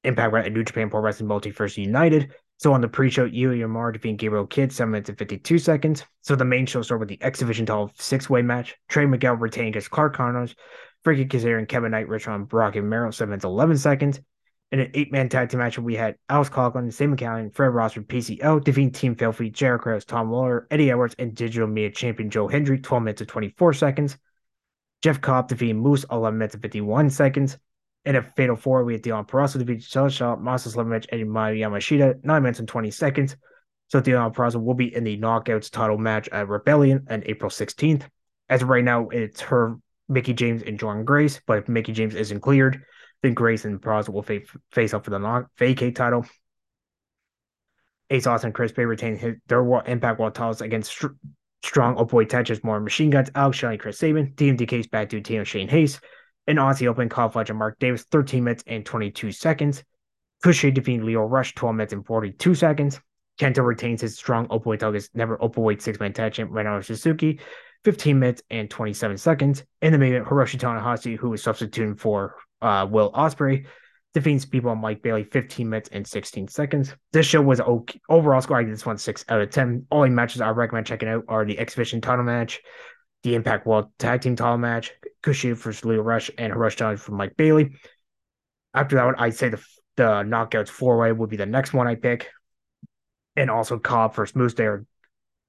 S1: Impact at New Japan Pro Wrestling Multiverse United. So on the pre-show, Ilya Mar defeating Gabriel Kidd, 7 minutes and 52 seconds. So the main show started with the X Division title six-way match. Trey Miguel retaining against Clark Connors, Frankie Kazarian, Kevin Knight, Richard Brock, and Merrill, 7 minutes 11 seconds. In an eight-man tag team match, we had Alex Coughlin, Sam McCallion, Fred Rosser, PCO, defeating Team Filthy, Jericho, Tom Lawlor, Eddie Edwards, and Digital Media Champion Joe Hendry, 12 minutes and 24 seconds. Jeff Cobb defeating Moose, 11 minutes and 51 seconds. In a fatal four, we had Deon Purrazzo defeat Celestial, Masha Slamovich, and Mayu Yamashita, 9 minutes and 20 seconds. So Deon Purrazzo will be in the Knockouts title match at Rebellion on April 16th. As of right now, it's her, Mickie James, and Jordynne Grace. But if Mickie James isn't cleared, then Grace and Purrazzo will fa- face up for the non- vacate title. Ace Austin and Chris Bey retain his, their World Impact World titles against str- strong opioid touches, more machine guns, Alex Shelley, Chris Sabin, DMDK's bad dude, Tino Shane Hayes, and Aussie Open Kyle Fletcher, Mark Davis, 13 minutes and 22 seconds. Kushi defeating Lio Rush, 12 minutes and 42 seconds. Kento retains his strong opioid targets, never opioid six man tag champ, Renown Suzuki, 15 minutes and 27 seconds. In the main event, Hiroshi Tanahashi, who was substituting for uh, Will Ospreay, defeats people on Mike Bailey, 15 minutes and 16 seconds. This show was okay. Overall score, I give this one 6 out of 10. Only matches I recommend checking out are the Exhibition title match, the Impact World Tag Team title match, Kushi versus Lio Rush, and Hiroshi Tanahashi for Mike Bailey. After that one, I'd say the the knockouts four way would be the next one I pick. And also Cobb versus Moose there.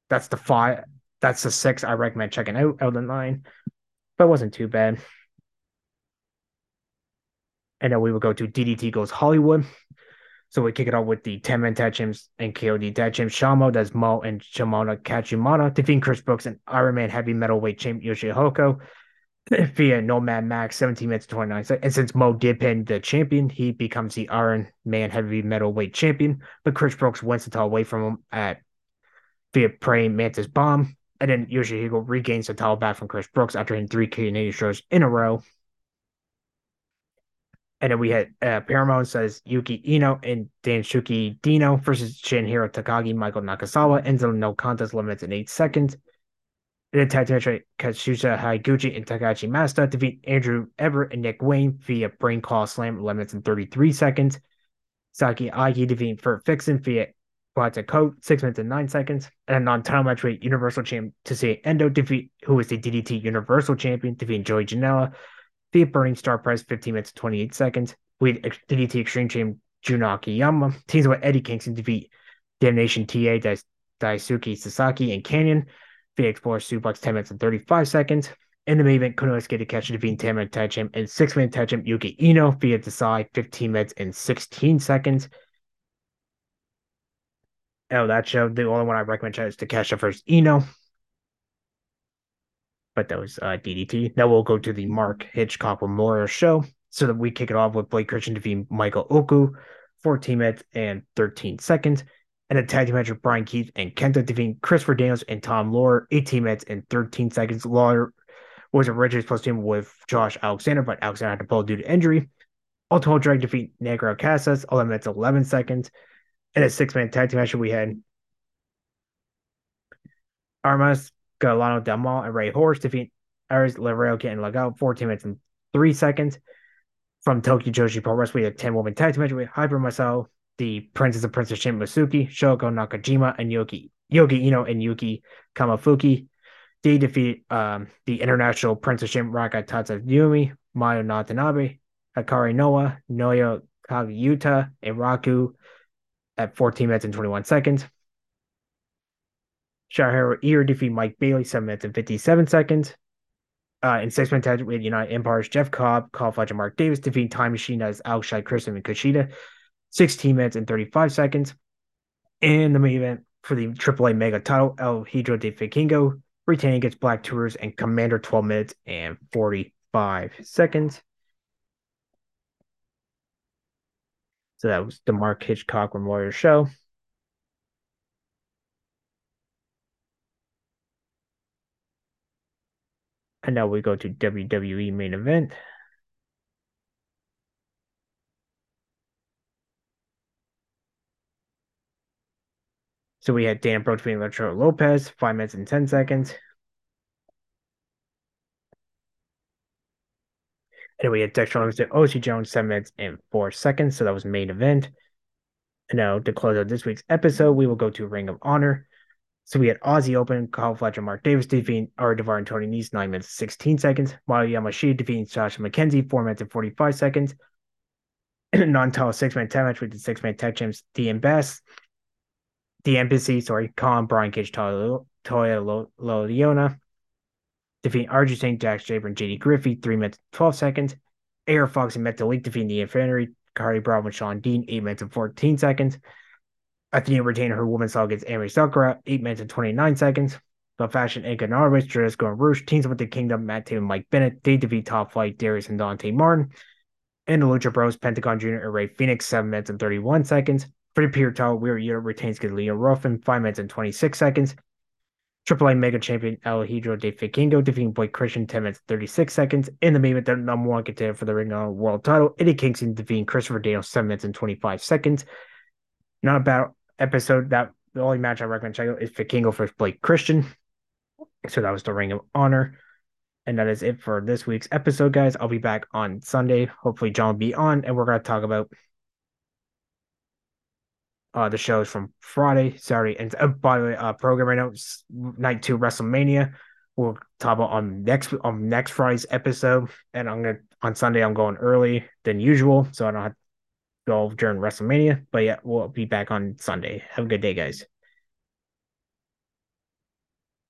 S1: That's the five. That's the six I recommend checking out the nine. But it wasn't too bad. And then we will go to DDT goes Hollywood. So we kick it off with the 10 man tag teams and KOD tag teams. Shamo, that's Mo and Shimona Kachimana, defeating Chris Brooks and Iron Man heavy metalweight champ Yoshihiko *laughs* via Nomad Max, 17 minutes 29 seconds. And since Mo did pin the champion, he becomes the Iron Man heavy metalweight champion. But Chris Brooks wins the title away from him at via praying Mantis Bomb. And then Yoshihiko regains the title back from Chris Brooks after hitting three Canadian shows in a row. And then we had uh, Paramount says Yuki Ueno and Danshuki Dino versus Shinhiro Takagi, Michael Nakazawa, ends in no contest limits in eight seconds. In a tag team Katsuya and Takashi Masta defeat Andrew Everett and Nick Wayne via brain call slam limits in 33 seconds. Saki Akai defeating Furt Fixin via Plata Coat, 6 minutes and 9 seconds. And match with Universal Champ Tetsuya Endo defeat, who is the DDT Universal Champion, defeating Joey Janela via Burning Star Press, 15 minutes and 28 seconds. We DDT Extreme Champ Jun Akiyama teams with Eddie Kingston defeat Damnation TA, Daisuke Sasaki, and Canyon via Explorer Suplex, 10 minutes and 35 seconds. In the main event, Konosuke Takeshi defeating 10 minute tag champ and 6 minute tag champ Yuki Ueno via Desai, 15 minutes and 16 seconds. Oh, that show, the only one I recommend is Takeshi versus Ueno. but that was uh, DDT. Now we'll go to the Mark Hitchcock Memorial Show. So that we kick it off with Blake Christian defeating Michael Oku, 14 minutes and 13 seconds. And a tag team match with Bryan Keith and Kenta defeating Christopher Daniels and Tom Lawlor, 18 minutes and 13 seconds. Lawlor was originally supposed to team with Josh Alexander, but Alexander had to pull due to injury. Ultimate Drag defeat Negro Casas, 11 minutes, 11 seconds. And a six man tag team match we had Armas Galano Del and Ray Horse defeat Ares Lareoka and out 14 minutes and 3 seconds. From Tokyo Joshi Pro Wrestling, we had 10 woman tag team match with Hyper Masao, the Princess of Princess Shin Masuki, Shoko Nakajima, and Yoki Yogi Ino and Yuki Kamafuki. They defeat um, the international Princess Shin Raka Tatsuyumi, Mayo Natanabe, Akari Noah, Noya Kagiyuta, and Raku at 14 minutes and 21 seconds. Shahara Ear defeat Mike Bailey, 7 minutes and 57 seconds. Uh, in six man tag with United Empires, Jeff Cobb, Kyle Fletcher, Mark Davis defeat Time Machine as Alshai, Christian, and Kushida, 16 minutes and 35 seconds. In the main event for the AAA Mega title, El Hijo de Vikingo retaining against Black Taurus and Komander 12 minutes and 45 seconds. So that was the Mark Hitchcock Memorial Show. And now we go to WWE main event. So we had Dan beating Elektra Lopez, five minutes and 10 seconds. And we had Dexter Lopez to OC Jones, seven minutes and four seconds. So that was main event. And now to close out this week's episode, we will go to Ring of Honor. So we had Aussie Open, Kyle Fletcher, Mark Davis defeating Ari Daivari and Tony Nese, 9 minutes 16 seconds. Mayu Yamashita defeating Sasha McKenzie, 4 minutes and 45 seconds. *clears throat* Non-title six-man tag match with the six-man tag champs DM Best, the Embassy, sorry, Khan, Brian Cage, Toya Loliona, defeating RJ St. Jax Jaber and JD Griffey, 3 minutes 12 seconds. AR Fox and Metalik defeating the Infantry, Carly Brown and Shawn Dean, 8 minutes and 14 seconds. Athena retained her women's title against Emi Sakura, 8 minutes and 29 seconds. The Fashion and Norwich, Jericho and Rush teams with the Kingdom, Matt Tatum and Mike Bennett. They defeat Top Flight, Darius and Dante Martin. And the Lucha Bros, Pentagon Jr. and Rey Fénix, 7 minutes and 31 seconds. The Pure Title, Weird Year retains Leah Ruffin, 5 minutes and 26 seconds. AAA Mega Champion El Hijo de Vikingo defeating Boy Christian 10 minutes 36 seconds. In the main event, the number one contender for the Ring of Honor World title, Eddie Kingston defeating Christopher Daniels 7 minutes and 25 seconds. Not a bad episode. That the only match I recommend checking out is Vikingo versus Blake Christian. So that was the Ring of Honor. And that is it for this week's episode, guys. I'll be back on Sunday. Hopefully, John will be on, and we're going to talk about uh, the shows from Friday, Saturday, and uh, by the way, uh, program right now, night two WrestleMania. We'll talk about on next on next Friday's episode, and I'm gonna on Sunday I'm going early than usual, so I don't have to go during WrestleMania. But yeah, we'll be back on Sunday. Have a good day, guys.